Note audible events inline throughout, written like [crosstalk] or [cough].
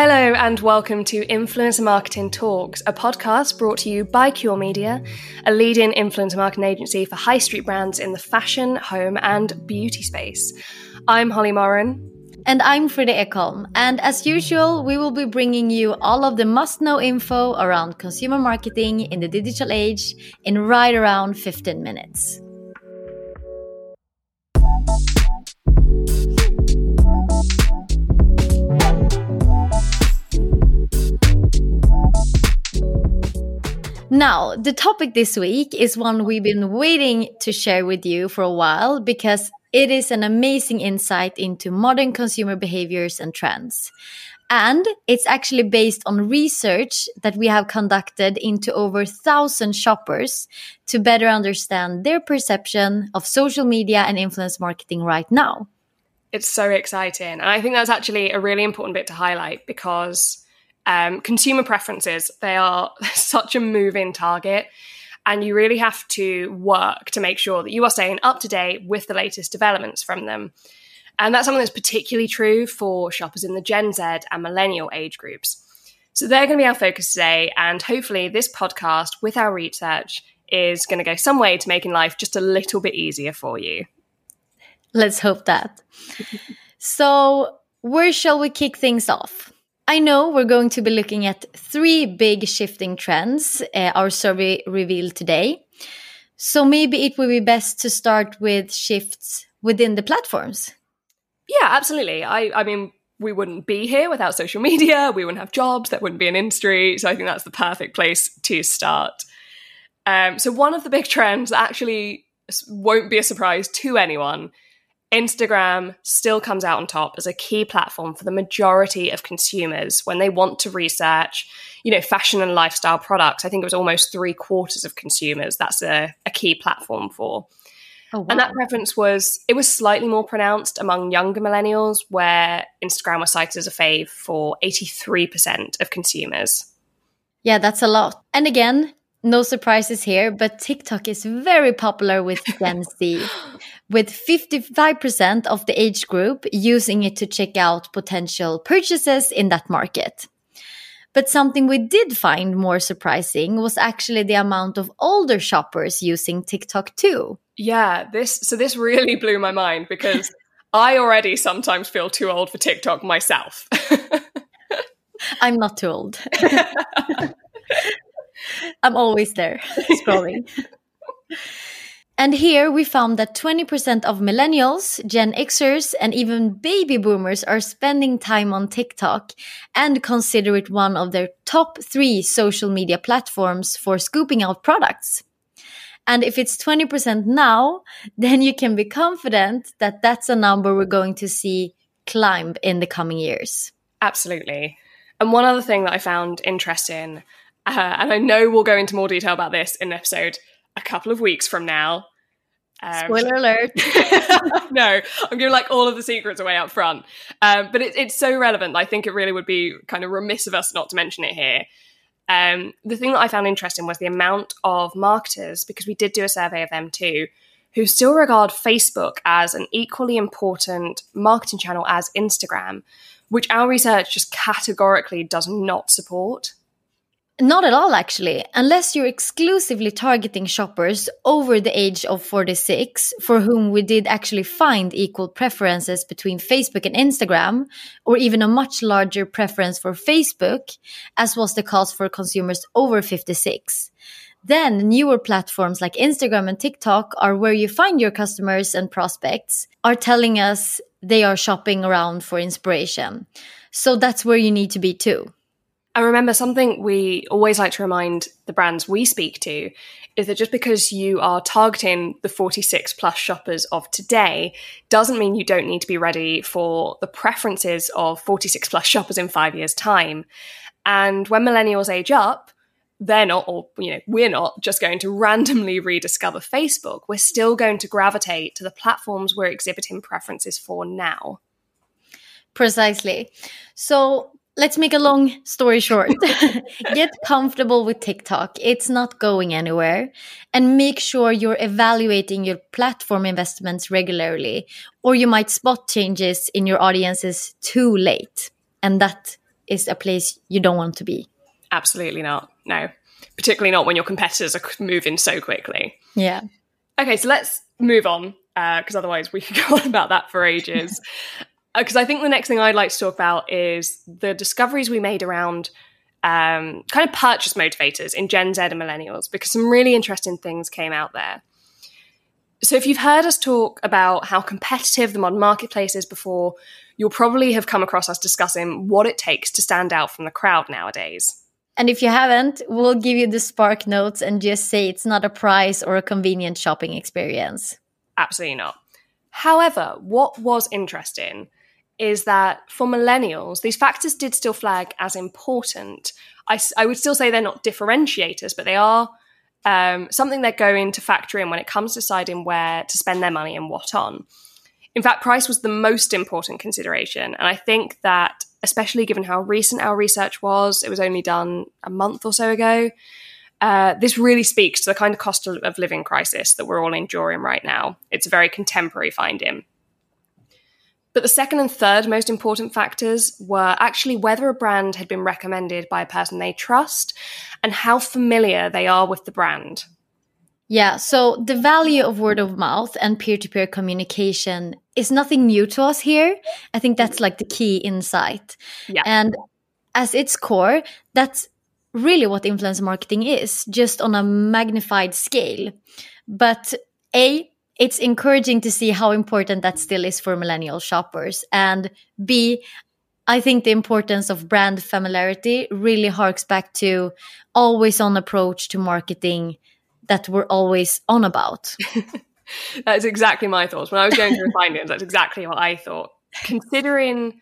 Hello, and welcome to Influencer Marketing Talks, a podcast brought to you by Cure Media, a leading influencer marketing agency for high street brands in the fashion, home, and beauty space. I'm Holly Moran. And I'm Frida Ekholm. And as usual, we will be bringing you all of the must know info around consumer marketing in the digital age in right around 15 minutes. Now, the topic this week is one we've been waiting to share with you for a while because it is an amazing insight into modern consumer behaviors and trends. And it's actually based on research that we have conducted into over 1,000 shoppers to better understand their perception of social media and influence marketing right now. It's so exciting. And I think that's actually a really important bit to highlight because um, consumer preferences, they are [laughs] such a moving target. And you really have to work to make sure that you are staying up to date with the latest developments from them. And that's something that's particularly true for shoppers in the Gen Z and millennial age groups. So they're going to be our focus today. And hopefully, this podcast with our research is going to go some way to making life just a little bit easier for you. Let's hope that. [laughs] so, where shall we kick things off? I know we're going to be looking at three big shifting trends uh, our survey revealed today. So maybe it would be best to start with shifts within the platforms. Yeah, absolutely. I, I mean, we wouldn't be here without social media. We wouldn't have jobs. There wouldn't be an industry. So I think that's the perfect place to start. Um, so one of the big trends that actually won't be a surprise to anyone Instagram still comes out on top as a key platform for the majority of consumers when they want to research, you know, fashion and lifestyle products. I think it was almost three quarters of consumers that's a, a key platform for. Oh, wow. And that preference was it was slightly more pronounced among younger millennials, where Instagram was cited as a fave for 83% of consumers. Yeah, that's a lot. And again, no surprises here, but TikTok is very popular with Gen Z, [laughs] with 55% of the age group using it to check out potential purchases in that market. But something we did find more surprising was actually the amount of older shoppers using TikTok too. Yeah, this so this really blew my mind because [laughs] I already sometimes feel too old for TikTok myself. [laughs] I'm not too old. [laughs] I'm always there scrolling. And here we found that 20% of millennials, Gen Xers, and even baby boomers are spending time on TikTok and consider it one of their top three social media platforms for scooping out products. And if it's 20% now, [laughs] then you can be confident that that's a number we're going to see climb in the coming years. Absolutely. And one other thing that I found interesting uh, and I know we'll go into more detail about this in an episode a couple of weeks from now. Um, Spoiler alert. [laughs] no, I'm giving like all of the secrets away up front. Um, but it, it's so relevant. I think it really would be kind of remiss of us not to mention it here. Um, the thing that I found interesting was the amount of marketers, because we did do a survey of them too, who still regard Facebook as an equally important marketing channel as Instagram, which our research just categorically does not support. Not at all, actually. Unless you're exclusively targeting shoppers over the age of 46, for whom we did actually find equal preferences between Facebook and Instagram, or even a much larger preference for Facebook, as was the case for consumers over 56. Then newer platforms like Instagram and TikTok are where you find your customers and prospects are telling us they are shopping around for inspiration. So that's where you need to be too. I remember something we always like to remind the brands we speak to is that just because you are targeting the 46 plus shoppers of today doesn't mean you don't need to be ready for the preferences of 46 plus shoppers in five years' time. And when millennials age up, they're not, or you know, we're not just going to randomly rediscover Facebook. We're still going to gravitate to the platforms we're exhibiting preferences for now. Precisely. So let's make a long story short. [laughs] Get comfortable with TikTok. It's not going anywhere. And make sure you're evaluating your platform investments regularly, or you might spot changes in your audiences too late. And that is a place you don't want to be. Absolutely not. No, particularly not when your competitors are moving so quickly. Yeah. Okay, so let's move on because uh, otherwise we [laughs] could go on about that for ages. [laughs] Because uh, I think the next thing I'd like to talk about is the discoveries we made around um, kind of purchase motivators in Gen Z and millennials, because some really interesting things came out there. So, if you've heard us talk about how competitive the modern marketplace is before, you'll probably have come across us discussing what it takes to stand out from the crowd nowadays. And if you haven't, we'll give you the SparkNotes and just say it's not a price or a convenient shopping experience. Absolutely not. However, what was interesting is that for millennials, these factors did still flag as important. I, I would still say they're not differentiators, but they are um, something they're going to factor in when it comes to deciding where to spend their money and what on. In fact, price was the most important consideration. And I think that, especially given how recent our research was, it was only done a month or so ago. Uh, this really speaks to the kind of cost of living crisis that we're all enduring right now. It's a very contemporary finding. But the second and third most important factors were actually whether a brand had been recommended by a person they trust and how familiar they are with the brand. Yeah, so the value of word of mouth and peer to peer communication is nothing new to us here. I think that's like the key insight. Yeah. And as its core, that's really what influencer marketing is, just on a magnified scale. But A, it's encouraging to see how important that still is for millennial shoppers. And B, I think the importance of brand familiarity really harks back to always on approach to marketing that we're always on about. [laughs] that's exactly my thoughts. When I was going through [laughs] findings, that's exactly what I thought. Considering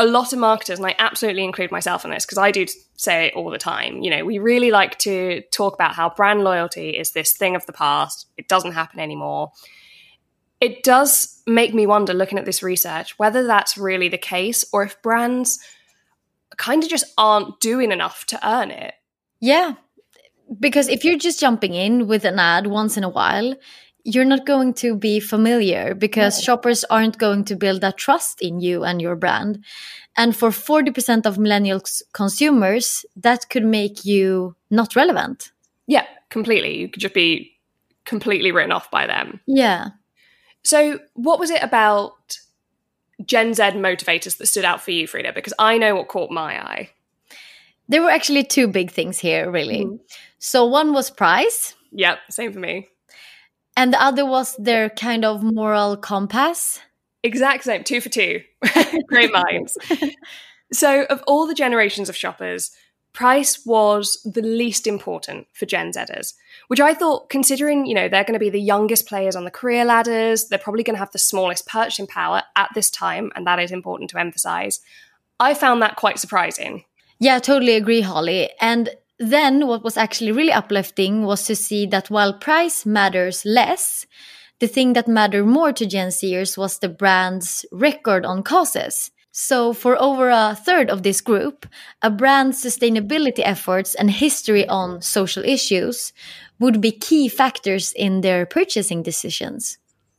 a lot of marketers, and I absolutely include myself in this because I do say it all the time, you know, we really like to talk about how brand loyalty is this thing of the past. It doesn't happen anymore. It does make me wonder, looking at this research, whether that's really the case or if brands kind of just aren't doing enough to earn it. Yeah. Because if you're just jumping in with an ad once in a while, you're not going to be familiar because no. shoppers aren't going to build that trust in you and your brand. And for 40% of millennial consumers, that could make you not relevant. Yeah, completely. You could just be completely written off by them. Yeah. So, what was it about Gen Z motivators that stood out for you, Frida? Because I know what caught my eye. There were actually two big things here, really. Mm. So, one was price. Yep, same for me and the other was their kind of moral compass. Exact same, two for two. [laughs] Great minds. so, of all the generations of shoppers, price was the least important for Gen Zers, which I thought, considering, you know, they're going to be the youngest players on the career ladders, they're probably going to have the smallest purchasing power at this time, and that is important to emphasize. I found that quite surprising. Yeah, totally agree, Holly. And then what was actually really uplifting was to see that while price matters less, the thing that mattered more to Gen Zers was the brand's record on causes. So, for over a third of this group, a brand's sustainability efforts and history on social issues would be key factors in their purchasing decisions.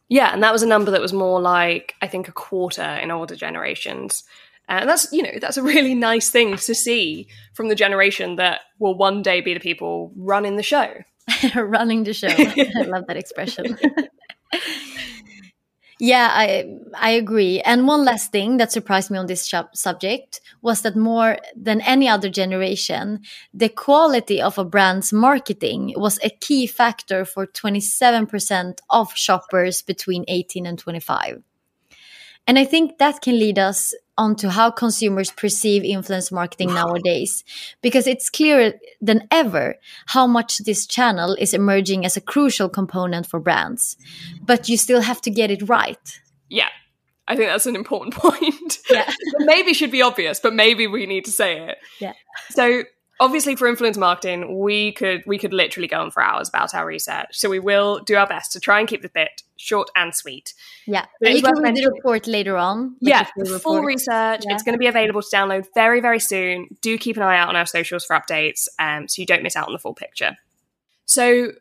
Yeah, and that was a number that was more like, I think, a quarter in older generations. And that's, you know, that's a really nice thing to see from the generation that will one day be the people running the show. [laughs] running the show. [laughs] I love that expression. yeah, I I agree. And one last thing that surprised me on this subject was that more than any other generation, the quality of a brand's marketing was a key factor for 27% of shoppers between 18 and 25. And I think that can lead us onto how consumers perceive influence marketing nowadays, because it's clearer than ever how much this channel is emerging as a crucial component for brands. But you still have to get it right. Yeah. I think that's an important [laughs] point. Yeah. maybe should be obvious, but maybe we need to say it. Yeah. So obviously for influence marketing we could we could literally go on for hours about our research. So we will do our best to try and keep the bit short and sweet. Yeah. And you can read the report later on yeah full research. Yeah. it's going to be available to download very very soon. Do keep an eye out on our socials for updates um, so you don't miss out on the full picture. So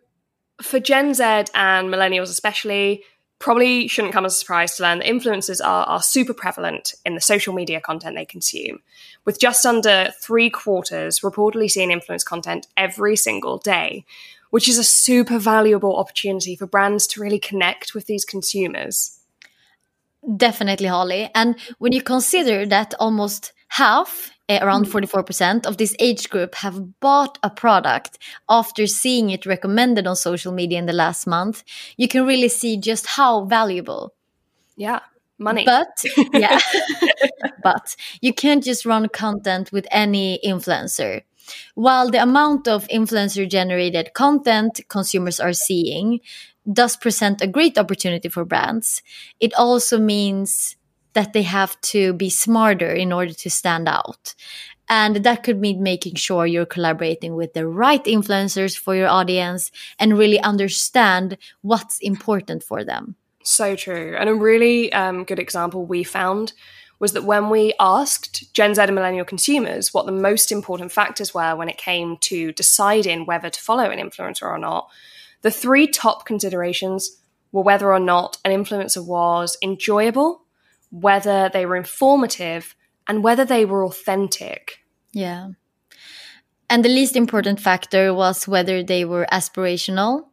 for gen z and millennials especially probably shouldn't come as a surprise to learn that influencers are, are super prevalent in the social media content they consume, with just under three quarters reportedly seeing influence content every single day, which is a super valuable opportunity for brands to really connect with these consumers. Definitely, Holly. And when you consider that almost half Eh, around 44% of this age group have bought a product after seeing it recommended on social media in the last month, you can really see just how valuable. Yeah, money. But yeah, [laughs] but you can't just run content with any influencer. While the amount of influencer generated content consumers are seeing does present a great opportunity for brands, it also means that they have to be smarter in order to stand out. And that could mean making sure you're collaborating with the right influencers for your audience and really understand what's important for them. So true. And a really um, good example we found was that when we asked Gen Z and millennial consumers what the most important factors were when it came to deciding whether to follow an influencer or not, the three top considerations were whether or not an influencer was enjoyable, whether they were informative, and whether they were authentic. Yeah. And the least important factor was whether they were aspirational,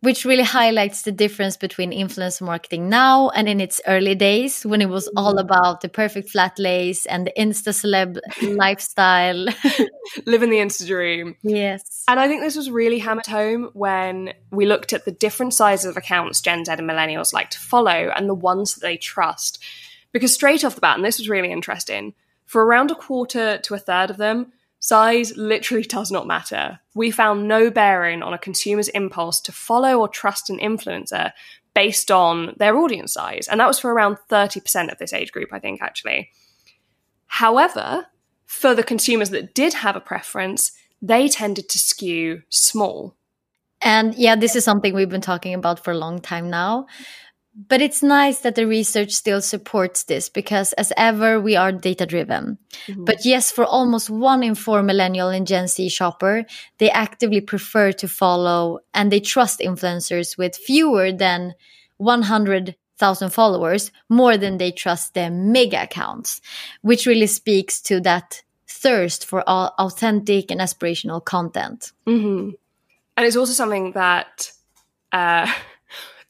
which really highlights the difference between influencer marketing now and in its early days when it was all mm-hmm. about the perfect flat lays and the insta celeb [laughs] lifestyle. [laughs] Living the insta dream. Yes. And I think this was really hammered home when we looked at the different sizes of accounts Gen Z and millennials like to follow and the ones that they trust. Because straight off the bat, and this was really interesting, for around a quarter to a third of them, Size literally [laughs] does not matter. We found no bearing on a consumer's impulse to follow or trust an influencer based on their audience size. And that was for around 30% of this age group, I think, actually. However, for the consumers that did have a preference, they tended to skew small. And yeah, this is something we've been talking about for a long time now but it's nice that the research still supports this because as ever we are data driven mm-hmm. but yes for almost one in four millennial and gen z shopper they actively prefer to follow and they trust influencers with fewer than 100,000 followers more than they trust their mega accounts which really speaks to that thirst for authentic and aspirational content mm-hmm. and it's also something that uh, [laughs]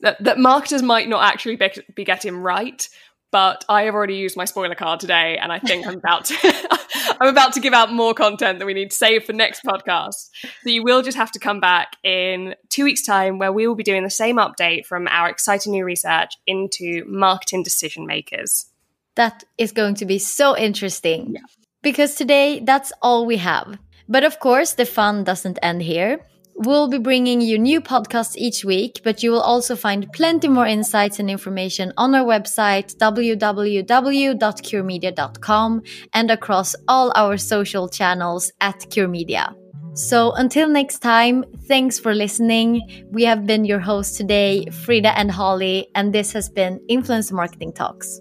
that, that marketers might not actually be, be getting right but I have already used my spoiler card today, and I think I'm [laughs] about to [laughs] I'm about to give out more content that we need to save for next podcast. So you will just have to come back in two weeks' time, where we will be doing the same update from our exciting new research into marketing decision makers. That is going to be so interesting. Yeah. Because today that's all we have. But of course, the fun doesn't end here. We'll be bringing you new podcasts each week, but you will also find plenty more insights and information on our website, www.curemedia.com, and across all our social channels at Cure Media. So until next time, thanks for listening. We have been your hosts today, Frida and Holly, and this has been Influence Marketing Talks.